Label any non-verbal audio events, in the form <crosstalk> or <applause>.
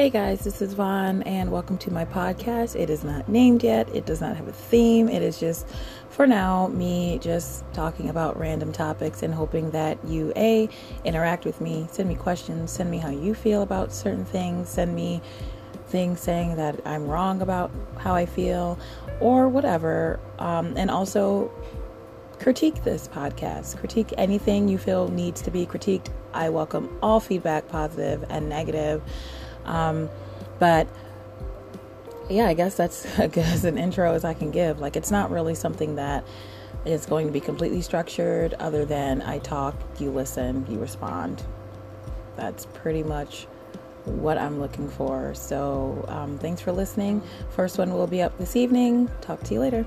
Hey guys, this is Vaughn, and welcome to my podcast. It is not named yet, it does not have a theme. It is just, for now, me just talking about random topics and hoping that you, A, interact with me, send me questions, send me how you feel about certain things, send me things saying that I'm wrong about how I feel, or whatever. Um, and also, critique this podcast. Critique anything you feel needs to be critiqued. I welcome all feedback, positive and negative. Um, but yeah, I guess that's <laughs> as an intro as I can give. Like, it's not really something that is going to be completely structured, other than I talk, you listen, you respond. That's pretty much what I'm looking for. So, um, thanks for listening. First one will be up this evening. Talk to you later.